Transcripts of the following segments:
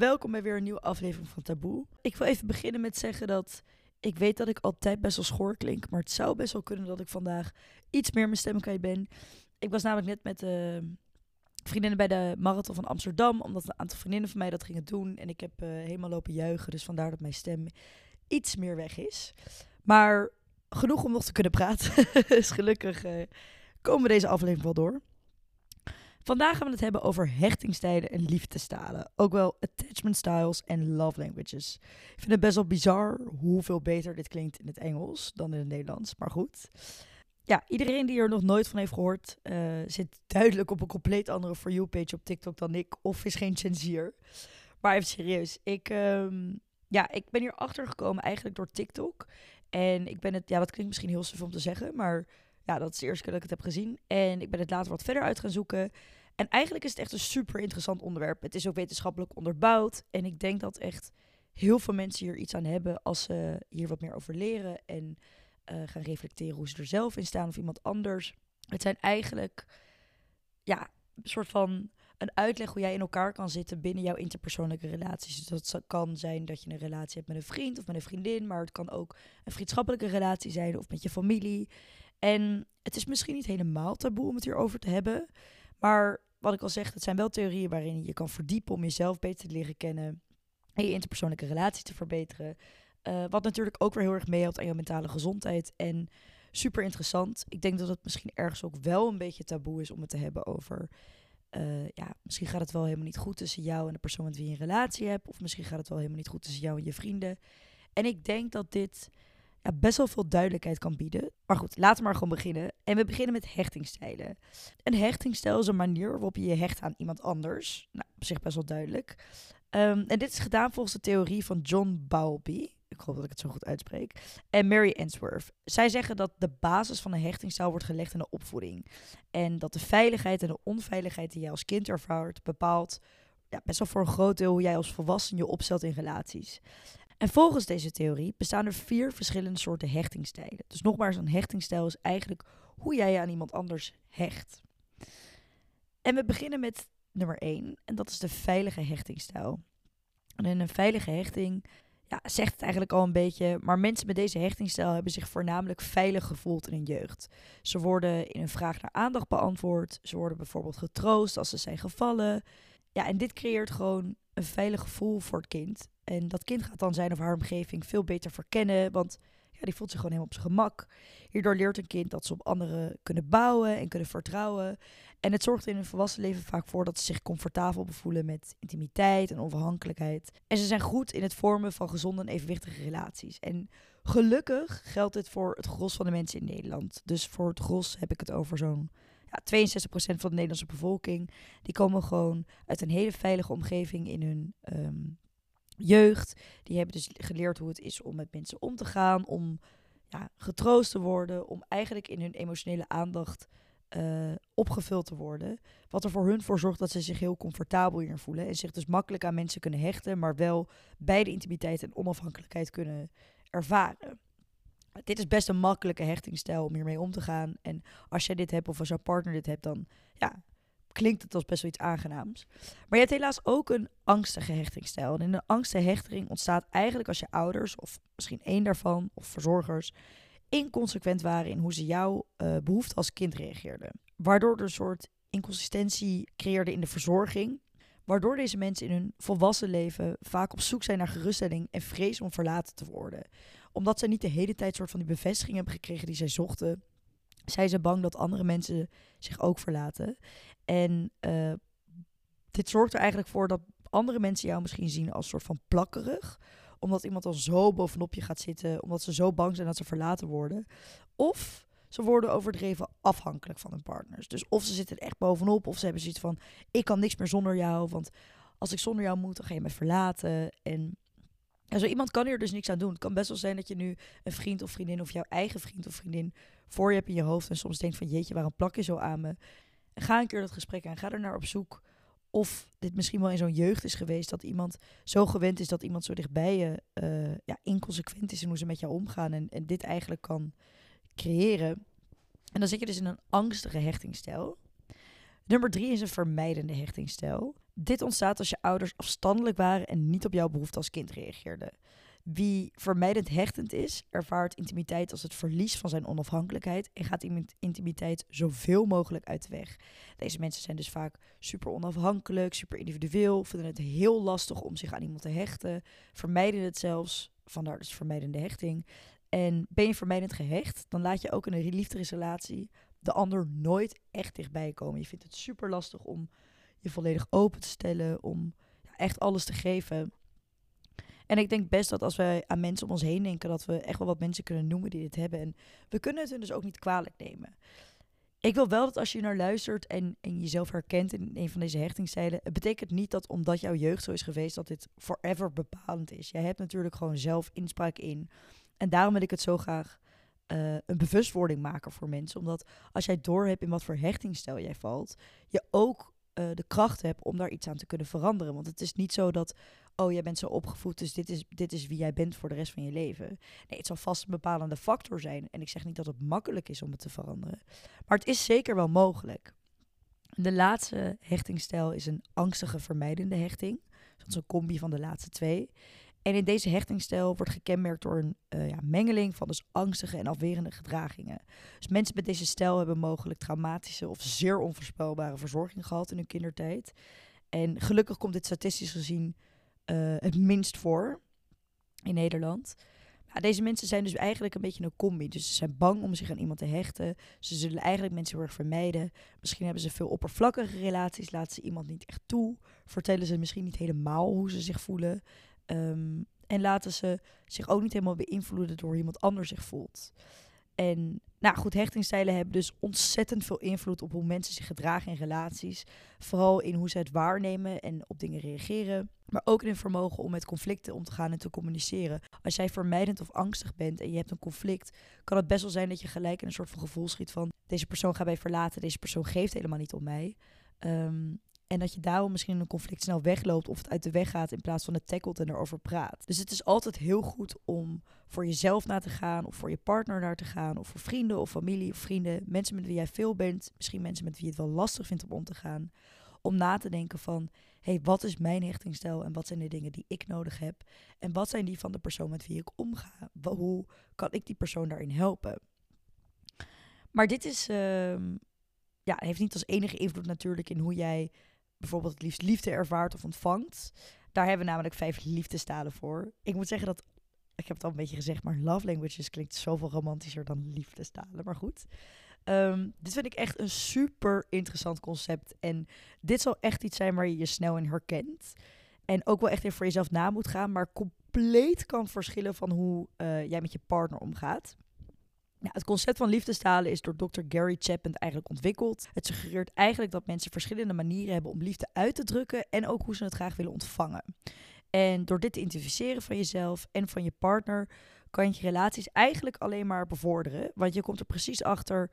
welkom bij weer een nieuwe aflevering van Taboe. Ik wil even beginnen met zeggen dat ik weet dat ik altijd best wel schoor klink, maar het zou best wel kunnen dat ik vandaag iets meer mijn stem kwijt ben. Ik was namelijk net met de vriendinnen bij de Marathon van Amsterdam, omdat een aantal vriendinnen van mij dat gingen doen. En ik heb eh, helemaal lopen juichen, dus vandaar dat mijn stem iets meer weg is. Maar genoeg om nog te kunnen praten. dus gelukkig uh, komen we deze aflevering wel door. Vandaag gaan we het hebben over hechtingstijden en liefdestalen. Ook wel attachment styles en love languages. Ik vind het best wel bizar hoeveel beter dit klinkt in het Engels dan in het Nederlands. Maar goed. Ja, iedereen die er nog nooit van heeft gehoord, uh, zit duidelijk op een compleet andere For You-page op TikTok dan ik. Of is geen censuur. Maar even serieus. Ik, um, ja, ik ben hier achter gekomen eigenlijk door TikTok. En ik ben het, ja, dat klinkt misschien heel suf om te zeggen, maar ja, dat is de eerste keer dat ik het heb gezien. En ik ben het later wat verder uit gaan zoeken. En eigenlijk is het echt een super interessant onderwerp. Het is ook wetenschappelijk onderbouwd. En ik denk dat echt heel veel mensen hier iets aan hebben als ze hier wat meer over leren. En uh, gaan reflecteren hoe ze er zelf in staan of iemand anders. Het zijn eigenlijk ja, een soort van een uitleg hoe jij in elkaar kan zitten binnen jouw interpersoonlijke relaties. Dus dat kan zijn dat je een relatie hebt met een vriend of met een vriendin, maar het kan ook een vriendschappelijke relatie zijn of met je familie. En het is misschien niet helemaal taboe om het hierover te hebben, maar wat ik al zeg, het zijn wel theorieën waarin je kan verdiepen om jezelf beter te leren kennen en je interpersoonlijke relatie te verbeteren. Uh, wat natuurlijk ook weer heel erg meehelpt aan je mentale gezondheid. En super interessant. Ik denk dat het misschien ergens ook wel een beetje taboe is om het te hebben over. Uh, ja, misschien gaat het wel helemaal niet goed tussen jou en de persoon met wie je een relatie hebt. Of misschien gaat het wel helemaal niet goed tussen jou en je vrienden. En ik denk dat dit ja, best wel veel duidelijkheid kan bieden. Maar goed, laten we maar gewoon beginnen. En we beginnen met hechtingstijlen. Een hechtingstijl is een manier waarop je je hecht aan iemand anders. Nou, op zich best wel duidelijk. Um, en dit is gedaan volgens de theorie van John Bowlby. Ik hoop dat ik het zo goed uitspreek. En Mary Ainsworth. Zij zeggen dat de basis van een hechtingstijl wordt gelegd in de opvoeding. En dat de veiligheid en de onveiligheid die jij als kind ervaart bepaalt ja, best wel voor een groot deel hoe jij als volwassen je opstelt in relaties. En volgens deze theorie bestaan er vier verschillende soorten hechtingstijlen. Dus nogmaals, een hechtingstijl is eigenlijk hoe jij je aan iemand anders hecht. En we beginnen met nummer één, en dat is de veilige hechtingstijl. En in een veilige hechting ja, zegt het eigenlijk al een beetje, maar mensen met deze hechtingstijl hebben zich voornamelijk veilig gevoeld in hun jeugd. Ze worden in een vraag naar aandacht beantwoord, ze worden bijvoorbeeld getroost als ze zijn gevallen. Ja, en dit creëert gewoon een veilig gevoel voor het kind. En dat kind gaat dan zijn of haar omgeving veel beter verkennen, want ja, die voelt zich gewoon helemaal op zijn gemak. Hierdoor leert een kind dat ze op anderen kunnen bouwen en kunnen vertrouwen. En het zorgt in hun volwassen leven vaak voor dat ze zich comfortabel bevoelen met intimiteit en onafhankelijkheid. En ze zijn goed in het vormen van gezonde en evenwichtige relaties. En gelukkig geldt dit voor het gros van de mensen in Nederland. Dus voor het gros heb ik het over zo'n ja, 62% van de Nederlandse bevolking. Die komen gewoon uit een hele veilige omgeving in hun um, jeugd. Die hebben dus geleerd hoe het is om met mensen om te gaan, om ja, getroost te worden, om eigenlijk in hun emotionele aandacht uh, opgevuld te worden. Wat er voor hun voor zorgt dat ze zich heel comfortabel hier voelen. En zich dus makkelijk aan mensen kunnen hechten, maar wel beide intimiteit en onafhankelijkheid kunnen ervaren. Dit is best een makkelijke hechtingstijl om hiermee om te gaan. En als jij dit hebt of als jouw partner dit hebt, dan ja, klinkt het als best wel iets aangenaams. Maar je hebt helaas ook een angstige hechtingstijl. En in een angstige hechting ontstaat eigenlijk als je ouders, of misschien één daarvan, of verzorgers, inconsequent waren in hoe ze jouw uh, behoefte als kind reageerden. Waardoor er een soort inconsistentie creëerde in de verzorging. Waardoor deze mensen in hun volwassen leven vaak op zoek zijn naar geruststelling en vrees om verlaten te worden. Omdat ze niet de hele tijd soort van die bevestiging hebben gekregen die zij zochten, zijn ze bang dat andere mensen zich ook verlaten. En uh, dit zorgt er eigenlijk voor dat andere mensen jou misschien zien als soort van plakkerig omdat iemand al zo bovenop je gaat zitten, omdat ze zo bang zijn dat ze verlaten worden. Of ze worden overdreven afhankelijk van hun partners. Dus of ze zitten echt bovenop, of ze hebben zoiets van: ik kan niks meer zonder jou, want als ik zonder jou moet, dan ga je me verlaten. En, en zo iemand kan hier dus niks aan doen. Het kan best wel zijn dat je nu een vriend of vriendin of jouw eigen vriend of vriendin voor je hebt in je hoofd en soms denkt van jeetje, waarom plak je zo aan me? Ga een keer dat gesprek aan, ga er naar op zoek of dit misschien wel in zo'n jeugd is geweest dat iemand zo gewend is dat iemand zo dichtbij je uh, ja, inconsequent is in hoe ze met jou omgaan en, en dit eigenlijk kan creëren. En dan zit je dus in een angstige hechtingstijl. Nummer drie is een vermijdende hechtingstijl. Dit ontstaat als je ouders afstandelijk waren en niet op jouw behoefte als kind reageerden. Wie vermijdend hechtend is, ervaart intimiteit als het verlies van zijn onafhankelijkheid en gaat intimiteit zoveel mogelijk uit de weg. Deze mensen zijn dus vaak super onafhankelijk, super individueel, vinden het heel lastig om zich aan iemand te hechten, vermijden het zelfs, vandaar dus vermijdende hechting. En ben je vermijdend gehecht, dan laat je ook in een liefdesrelatie de ander nooit echt dichtbij komen. Je vindt het super lastig om je volledig open te stellen, om echt alles te geven. En ik denk best dat als wij aan mensen om ons heen denken, dat we echt wel wat mensen kunnen noemen die dit hebben. En we kunnen het hun dus ook niet kwalijk nemen. Ik wil wel dat als je naar luistert en, en jezelf herkent in een van deze hechtingstijlen, het betekent niet dat omdat jouw jeugd zo is geweest, dat dit forever bepalend is. Jij hebt natuurlijk gewoon zelf inspraak in. En daarom wil ik het zo graag uh, een bewustwording maken voor mensen. Omdat als jij doorhebt in wat voor hechtingstijl jij valt, je ook uh, de kracht hebt om daar iets aan te kunnen veranderen. Want het is niet zo dat oh, jij bent zo opgevoed, dus dit is, dit is wie jij bent voor de rest van je leven. Nee, het zal vast een bepalende factor zijn. En ik zeg niet dat het makkelijk is om het te veranderen. Maar het is zeker wel mogelijk. De laatste hechtingstijl is een angstige vermijdende hechting. Dat is een combi van de laatste twee. En in deze hechtingstijl wordt gekenmerkt door een uh, ja, mengeling van dus angstige en afwerende gedragingen. Dus mensen met deze stijl hebben mogelijk traumatische of zeer onvoorspelbare verzorging gehad in hun kindertijd. En gelukkig komt dit statistisch gezien uh, het minst voor in Nederland. Nou, deze mensen zijn dus eigenlijk een beetje een combi. Dus ze zijn bang om zich aan iemand te hechten. Ze zullen eigenlijk mensen heel erg vermijden. Misschien hebben ze veel oppervlakkige relaties. Laten ze iemand niet echt toe. Vertellen ze misschien niet helemaal hoe ze zich voelen. Um, en laten ze zich ook niet helemaal beïnvloeden door iemand anders zich voelt. En nou goed, hechtingstijlen hebben dus ontzettend veel invloed op hoe mensen zich gedragen in relaties. Vooral in hoe ze het waarnemen en op dingen reageren. Maar ook in hun vermogen om met conflicten om te gaan en te communiceren. Als jij vermijdend of angstig bent en je hebt een conflict, kan het best wel zijn dat je gelijk in een soort van gevoel schiet van: deze persoon gaat mij verlaten, deze persoon geeft helemaal niet om mij. Um, en dat je daarom misschien in een conflict snel wegloopt of het uit de weg gaat in plaats van het tackelt en erover praat. Dus het is altijd heel goed om voor jezelf na te gaan of voor je partner naar te gaan of voor vrienden of familie of vrienden, mensen met wie jij veel bent, misschien mensen met wie je het wel lastig vindt om om te gaan, om na te denken van, hé, hey, wat is mijn hechtingstijl en wat zijn de dingen die ik nodig heb en wat zijn die van de persoon met wie ik omga? Hoe kan ik die persoon daarin helpen? Maar dit is, uh, ja, heeft niet als enige invloed natuurlijk in hoe jij bijvoorbeeld het liefst liefde ervaart of ontvangt. Daar hebben we namelijk vijf liefdestalen voor. Ik moet zeggen dat, ik heb het al een beetje gezegd, maar love languages klinkt zoveel romantischer dan liefdestalen. Maar goed. Um, dit vind ik echt een super interessant concept. En dit zal echt iets zijn waar je je snel in herkent. En ook wel echt even voor jezelf na moet gaan, maar compleet kan verschillen van hoe uh, jij met je partner omgaat. Nou, het concept van liefdestalen is door Dr. Gary Chapman eigenlijk ontwikkeld. Het suggereert eigenlijk dat mensen verschillende manieren hebben om liefde uit te drukken en ook hoe ze het graag willen ontvangen. En door dit te identificeren van jezelf en van je partner, kan je relaties eigenlijk alleen maar bevorderen. Want je komt er precies achter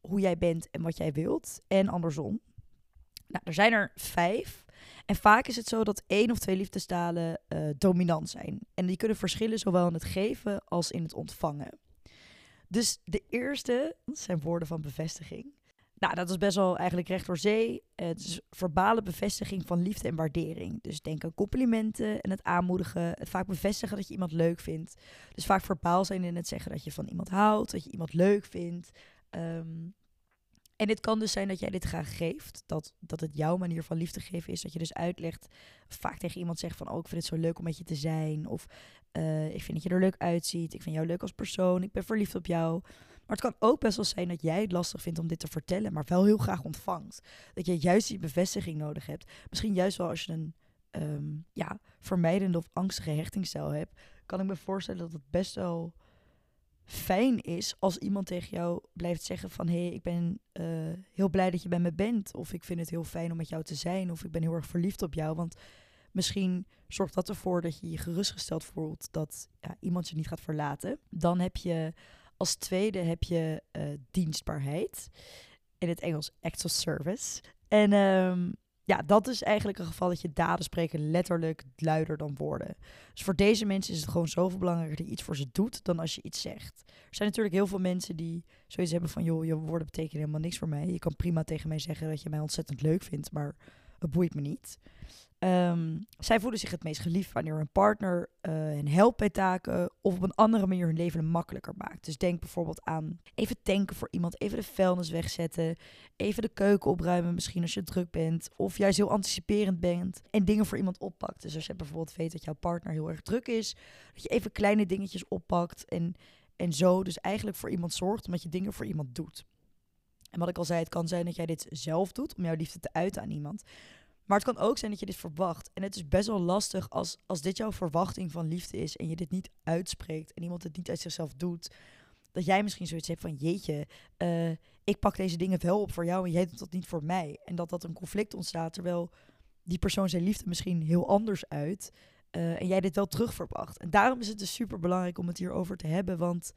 hoe jij bent en wat jij wilt. En andersom. Nou, er zijn er vijf. En vaak is het zo dat één of twee liefdestalen uh, dominant zijn. En die kunnen verschillen zowel in het geven als in het ontvangen. Dus de eerste zijn woorden van bevestiging. Nou, dat is best wel eigenlijk recht door zee. Het is verbale bevestiging van liefde en waardering. Dus denk aan complimenten en het aanmoedigen. Het vaak bevestigen dat je iemand leuk vindt. Dus vaak verbaal zijn in het zeggen dat je van iemand houdt, dat je iemand leuk vindt. Um, en dit kan dus zijn dat jij dit graag geeft. Dat, dat het jouw manier van liefde geven is. Dat je dus uitlegt, vaak tegen iemand zegt van... oh, ik vind het zo leuk om met je te zijn. Of uh, ik vind dat je er leuk uitziet. Ik vind jou leuk als persoon. Ik ben verliefd op jou. Maar het kan ook best wel zijn dat jij het lastig vindt om dit te vertellen... maar wel heel graag ontvangt. Dat je juist die bevestiging nodig hebt. Misschien juist wel als je een um, ja, vermijdende of angstige hechtingsstijl hebt... kan ik me voorstellen dat het best wel fijn is als iemand tegen jou blijft zeggen van hé, hey, ik ben uh, heel blij dat je bij me bent. Of ik vind het heel fijn om met jou te zijn. Of ik ben heel erg verliefd op jou. Want misschien zorgt dat ervoor dat je je gerustgesteld voelt dat ja, iemand je niet gaat verlaten. Dan heb je als tweede heb je uh, dienstbaarheid. In het Engels acts of service. En um, ja, dat is eigenlijk een geval dat je daden spreken letterlijk luider dan woorden. Dus voor deze mensen is het gewoon zoveel belangrijker dat je iets voor ze doet dan als je iets zegt. Er zijn natuurlijk heel veel mensen die zoiets hebben van, joh, je woorden betekenen helemaal niks voor mij. Je kan prima tegen mij zeggen dat je mij ontzettend leuk vindt, maar het boeit me niet. Ehm, zij voelen zich het meest geliefd wanneer hun partner uh, hen helpt bij taken of op een andere manier hun leven makkelijker maakt. Dus denk bijvoorbeeld aan even tanken voor iemand, even de vuilnis wegzetten, even de keuken opruimen misschien als je druk bent of juist heel anticiperend bent en dingen voor iemand oppakt. Dus als je bijvoorbeeld weet dat jouw partner heel erg druk is, dat je even kleine dingetjes oppakt en, en zo dus eigenlijk voor iemand zorgt omdat je dingen voor iemand doet. En wat ik al zei, het kan zijn dat jij dit zelf doet om jouw liefde te uiten aan iemand. Maar het kan ook zijn dat je dit verwacht. En het is best wel lastig als, als dit jouw verwachting van liefde is en je dit niet uitspreekt en iemand het niet uit zichzelf doet. Dat jij misschien zoiets hebt van jeetje, uh, ik pak deze dingen wel op voor jou en jij doet dat niet voor mij. En dat dat een conflict ontstaat terwijl die persoon zijn liefde misschien heel anders uit. Uh, en jij dit wel terug verwacht. En daarom is het dus super belangrijk om het hierover te hebben. Want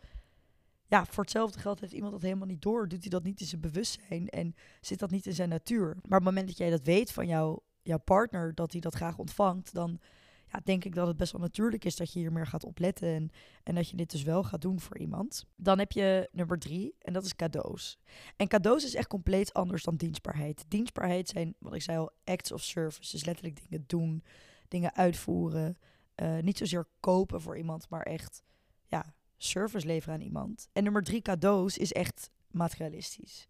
ja, voor hetzelfde geld heeft iemand dat helemaal niet door. Doet hij dat niet in zijn bewustzijn en zit dat niet in zijn natuur. Maar op het moment dat jij dat weet van jou, jouw partner, dat hij dat graag ontvangt, dan ja, denk ik dat het best wel natuurlijk is dat je hier meer gaat opletten. En, en dat je dit dus wel gaat doen voor iemand. Dan heb je nummer drie, en dat is cadeaus. En cadeaus is echt compleet anders dan dienstbaarheid. Dienstbaarheid zijn, wat ik zei al, acts of service. Dus letterlijk dingen doen, dingen uitvoeren. Uh, niet zozeer kopen voor iemand, maar echt ja, service leveren aan iemand. En nummer drie, cadeaus, is echt materialistisch.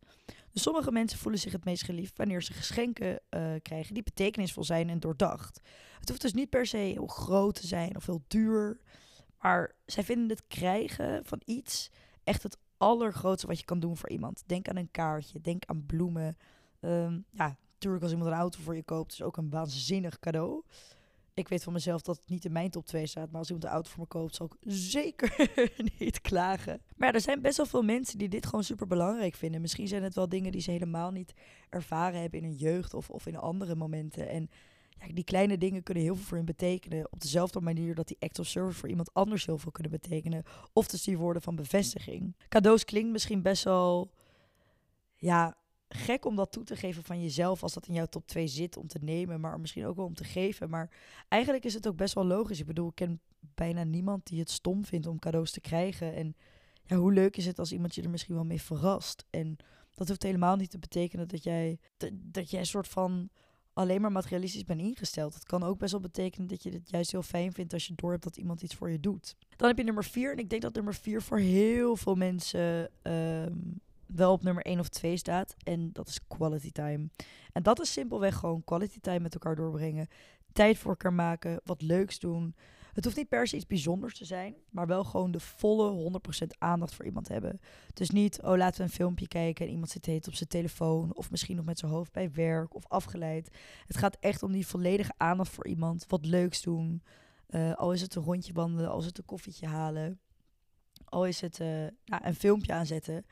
Dus sommige mensen voelen zich het meest geliefd wanneer ze geschenken uh, krijgen die betekenisvol zijn en doordacht. Het hoeft dus niet per se heel groot te zijn of heel duur. Maar zij vinden het krijgen van iets echt het allergrootste wat je kan doen voor iemand. Denk aan een kaartje, denk aan bloemen. Um, ja, natuurlijk als iemand een auto voor je koopt, is ook een waanzinnig cadeau ik weet van mezelf dat het niet in mijn top 2 staat. Maar als iemand een auto voor me koopt, zal ik zeker niet klagen. Maar ja, er zijn best wel veel mensen die dit gewoon super belangrijk vinden. Misschien zijn het wel dingen die ze helemaal niet ervaren hebben in hun jeugd of, of in andere momenten. En ja, die kleine dingen kunnen heel veel voor hen betekenen. Op dezelfde manier dat die act of service voor iemand anders heel veel kunnen betekenen. Of dus die woorden van bevestiging. Cadeaus klinkt misschien best wel. Ja, gek om dat toe te geven van jezelf als dat in jouw top 2 zit om te nemen, maar misschien ook wel om te geven. Maar eigenlijk is het ook best wel logisch. Ik bedoel, ik ken bijna niemand die het stom vindt om cadeaus te krijgen. En ja, hoe leuk is het als iemand je er misschien wel mee verrast? En dat hoeft helemaal niet te betekenen dat jij, dat jij een soort van alleen maar materialistisch bent ingesteld. Het kan ook best wel betekenen dat je het juist heel fijn vindt als je door hebt dat iemand iets voor je doet. Dan heb je nummer 4. En ik denk dat nummer 4 voor heel veel mensen um, wel op nummer 1 of 2 staat. En dat is quality time. En dat is simpelweg gewoon quality time met elkaar doorbrengen. Tijd voor elkaar maken, wat leuks doen. Het hoeft niet per se iets bijzonders te zijn, maar wel gewoon de volle 100% aandacht voor iemand hebben. Dus niet, oh laten we een filmpje kijken en iemand zit heet op zijn telefoon of misschien nog met zijn hoofd bij werk of afgeleid. Het gaat echt om die volledige aandacht voor iemand, wat leuks doen. Uh, al is het een rondje wandelen, al is het een koffietje halen, al is het uh, nou, een filmpje aanzetten.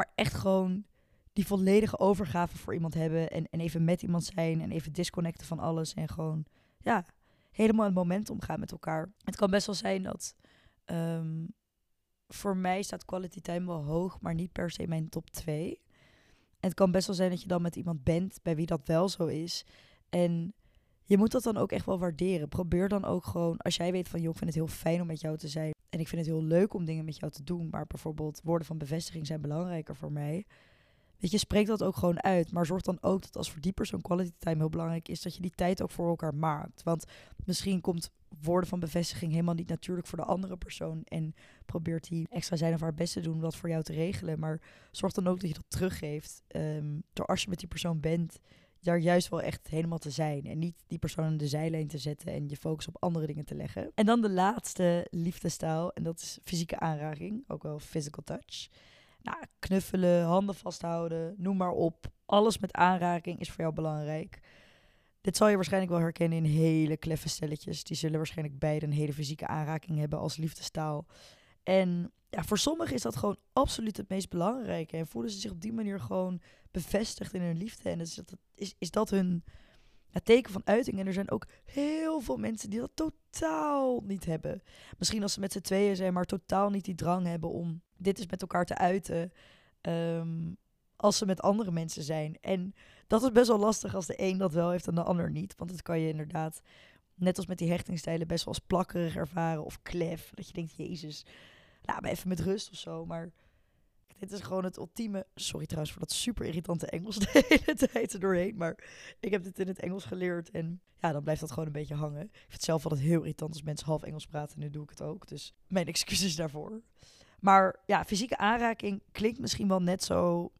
Maar echt gewoon die volledige overgave voor iemand hebben. En, en even met iemand zijn. En even disconnecten van alles. En gewoon, ja, helemaal het moment omgaan met elkaar. Het kan best wel zijn dat. Um, voor mij staat quality time wel hoog, maar niet per se mijn top 2. En het kan best wel zijn dat je dan met iemand bent bij wie dat wel zo is. En je moet dat dan ook echt wel waarderen. Probeer dan ook gewoon, als jij weet van, joh, ik vind het heel fijn om met jou te zijn. En ik vind het heel leuk om dingen met jou te doen. Maar bijvoorbeeld woorden van bevestiging zijn belangrijker voor mij. Weet je, spreek dat ook gewoon uit. Maar zorg dan ook dat als voor die persoon quality time heel belangrijk is, dat je die tijd ook voor elkaar maakt. Want misschien komt woorden van bevestiging helemaal niet natuurlijk voor de andere persoon. En probeert die extra zijn of haar best te doen om dat voor jou te regelen. Maar zorg dan ook dat je dat teruggeeft. Um, door als je met die persoon bent, daar juist wel echt helemaal te zijn. En niet die persoon aan de zijlijn te zetten en je focus op andere dingen te leggen. En dan de laatste liefdestaal, en dat is fysieke aanraking, ook wel physical touch. Nou, knuffelen, handen vasthouden, noem maar op. Alles met aanraking is voor jou belangrijk. Dit zal je waarschijnlijk wel herkennen in hele kleffe stelletjes. Die zullen waarschijnlijk beide een hele fysieke aanraking hebben als liefdestaal. En ja, voor sommigen is dat gewoon absoluut het meest belangrijke. En voelen ze zich op die manier gewoon bevestigd in hun liefde. En is dat, is, is dat hun teken van uiting. En er zijn ook heel veel mensen die dat totaal niet hebben. Misschien als ze met z'n tweeën zijn, maar totaal niet die drang hebben om dit eens met elkaar te uiten. Um, als ze met andere mensen zijn. En dat is best wel lastig als de een dat wel heeft en de ander niet. Want dat kan je inderdaad, net als met die hechtingstijlen, best wel als plakkerig ervaren of klef. Dat je denkt, jezus, laat me even met rust of zo. Maar dit is gewoon het ultieme... Sorry trouwens voor dat super irritante Engels de hele tijd er doorheen. Maar ik heb dit in het Engels geleerd. En ja, dan blijft dat gewoon een beetje hangen. Ik vind het zelf altijd heel irritant als mensen half Engels praten. En nu doe ik het ook. Dus mijn excuses daarvoor. Maar ja, fysieke aanraking klinkt misschien wel net zo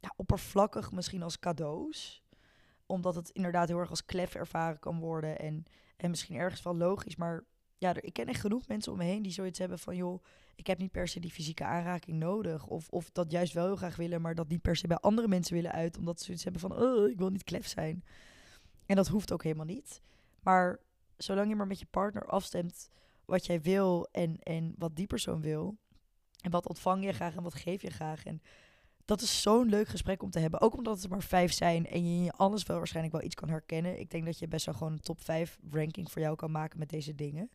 ja, oppervlakkig misschien als cadeaus. Omdat het inderdaad heel erg als klef ervaren kan worden. En, en misschien ergens wel logisch. Maar ja, ik ken echt genoeg mensen om me heen die zoiets hebben van... joh, ik heb niet per se die fysieke aanraking nodig. Of, of dat juist wel heel graag willen, maar dat niet per se bij andere mensen willen uit. Omdat ze zoiets hebben van, oh, ik wil niet klef zijn. En dat hoeft ook helemaal niet. Maar zolang je maar met je partner afstemt wat jij wil en, en wat die persoon wil... En wat ontvang je graag en wat geef je graag. En dat is zo'n leuk gesprek om te hebben. Ook omdat het maar vijf zijn en je alles wel waarschijnlijk wel iets kan herkennen. Ik denk dat je best wel gewoon een top 5 ranking voor jou kan maken met deze dingen.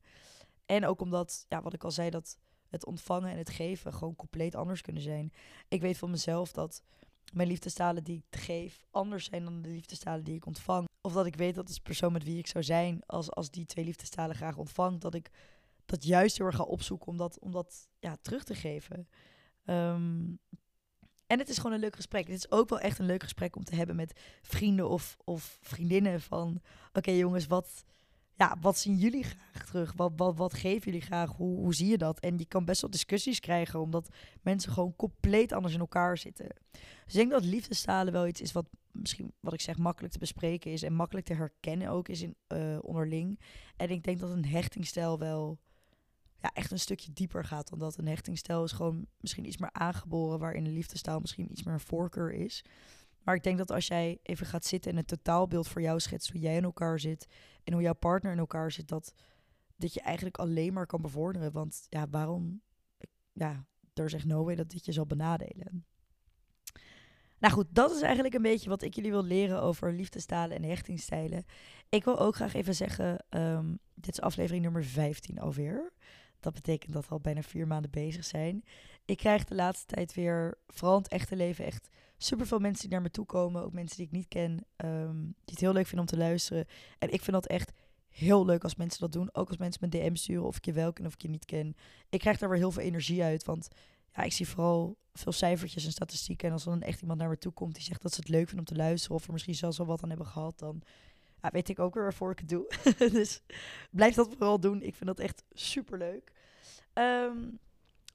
En ook omdat, ja, wat ik al zei, dat het ontvangen en het geven gewoon compleet anders kunnen zijn. Ik weet van mezelf dat mijn liefdestalen die ik geef anders zijn dan de liefdestalen die ik ontvang. Of dat ik weet dat de persoon met wie ik zou zijn als, als die twee liefdestalen graag ontvangt. Dat ik dat juist heel erg ga opzoeken om dat, om dat ja, terug te geven. Ehm, en het is gewoon een leuk gesprek. Het is ook wel echt een leuk gesprek om te hebben met vrienden of, of vriendinnen. Van oké jongens, wat, ja, wat zien jullie graag terug? Wat, wat, wat geven jullie graag? Hoe, hoe zie je dat? En je kan best wel discussies krijgen, omdat mensen gewoon compleet anders in elkaar zitten. Dus ik denk dat liefdestalen wel iets is wat misschien, wat ik zeg, makkelijk te bespreken is. En makkelijk te herkennen ook is in, uh, onderling. En ik denk dat een hechtingstijl wel ja, echt een stukje dieper gaat dan dat. Een hechtingstijl is gewoon misschien iets meer aangeboren, waarin de liefdestijl misschien iets meer een voorkeur is. Maar ik denk dat als jij even gaat zitten en een totaalbeeld voor jou schetst hoe jij in elkaar zit en hoe jouw partner in elkaar zit, dat, dat je eigenlijk alleen maar kan bevorderen. Want ja, waarom? Ja, er zegt no way dat dit je zal benadelen. Nou goed, dat is eigenlijk een beetje wat ik jullie wil leren over liefdestalen en hechtingstijlen. Ik wil ook graag even zeggen, um, dit is aflevering nummer 15 alweer. Dat betekent dat we al bijna vier maanden bezig zijn. Ik krijg de laatste tijd weer, vooral in het echte leven, echt super veel mensen die naar me toe komen. Ook mensen die ik niet ken, um, die het heel leuk vinden om te luisteren. En ik vind dat echt heel leuk als mensen dat doen. Ook als mensen me DM sturen of ik je wel ken of ik je niet ken. Ik krijg daar weer heel veel energie uit, want ja, ik zie vooral veel cijfertjes en statistieken. En als dan echt iemand naar me toe komt die zegt dat ze het leuk vinden om te luisteren... of er misschien zelfs al wat aan hebben gehad, dan ja, weet ik ook weer waarvoor ik het doe. dus blijf dat vooral doen. Ik vind dat echt super leuk. Ehm,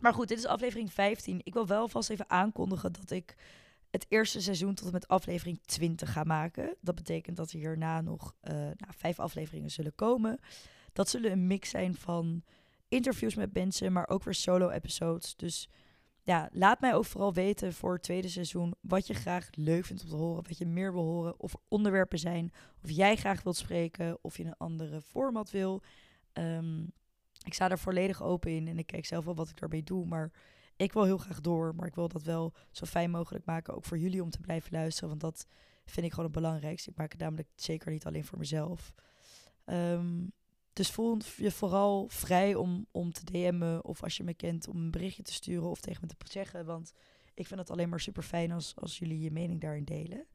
maar goed, dit is aflevering 15. Ik wil wel vast even aankondigen dat ik het eerste seizoen tot en met aflevering 20 ga maken. Dat betekent dat er hierna nog uh, nou, vijf afleveringen zullen komen. Dat zullen een mix zijn van interviews met mensen, maar ook weer solo-episodes. Dus ja, laat mij ook vooral weten voor het tweede seizoen wat je graag leuk vindt om te horen, wat je meer wil horen, of er onderwerpen zijn, of jij graag wilt spreken, of je een andere format wil. Um, ik sta er volledig open in en ik kijk zelf wel wat ik daarbij doe, maar ik wil heel graag door, maar ik wil dat wel zo fijn mogelijk maken, ook voor jullie om te blijven luisteren, want dat vind ik gewoon het belangrijkste. Ik maak het namelijk zeker niet alleen voor mezelf. Um, dus voel je vooral vrij om, om te DM'en of als je me kent om een berichtje te sturen of tegen me te zeggen. Want ik vind het alleen maar super fijn als, als jullie je mening daarin delen.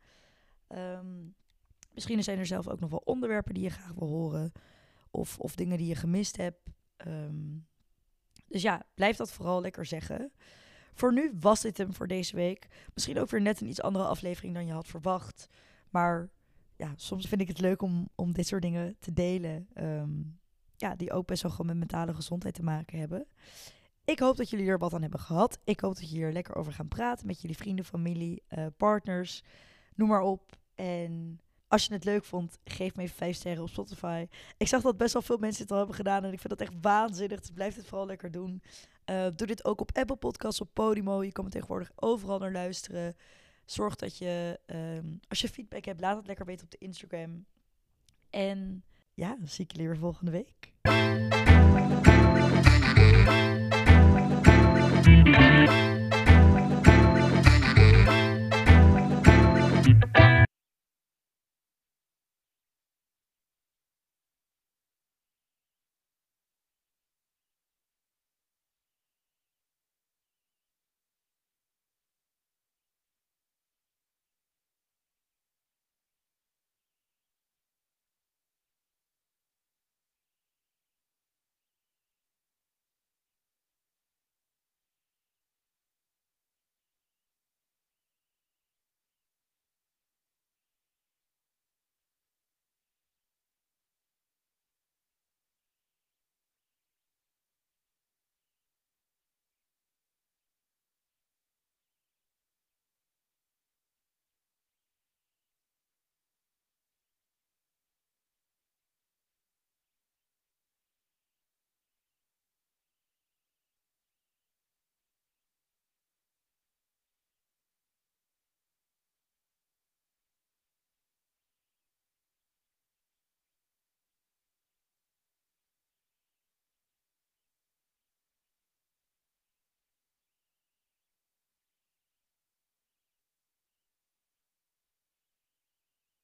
Um, misschien zijn er zelf ook nog wel onderwerpen die je graag wil horen. Of, of dingen die je gemist hebt. Um, dus ja, blijf dat vooral lekker zeggen. Voor nu was dit hem voor deze week. Misschien ook weer net een iets andere aflevering dan je had verwacht. Maar ja, soms vind ik het leuk om, om dit soort dingen te delen. Ehm, ja, die ook best wel gewoon met mentale gezondheid te maken hebben. Ik hoop dat jullie er wat aan hebben gehad. Ik hoop dat je hier lekker over gaan praten met jullie vrienden, familie, uh, partners. Noem maar op. En als je het leuk vond, geef me even 5 sterren op Spotify. Ik zag dat best wel veel mensen het al hebben gedaan. En ik vind dat echt waanzinnig. Dus blijf het vooral lekker doen. Uh, doe dit ook op Apple Podcasts, op Podimo. Je kan me tegenwoordig overal naar luisteren. Zorg dat je, um, als je feedback hebt, laat het lekker weten op de Instagram. En ja, dan zie ik jullie weer volgende week.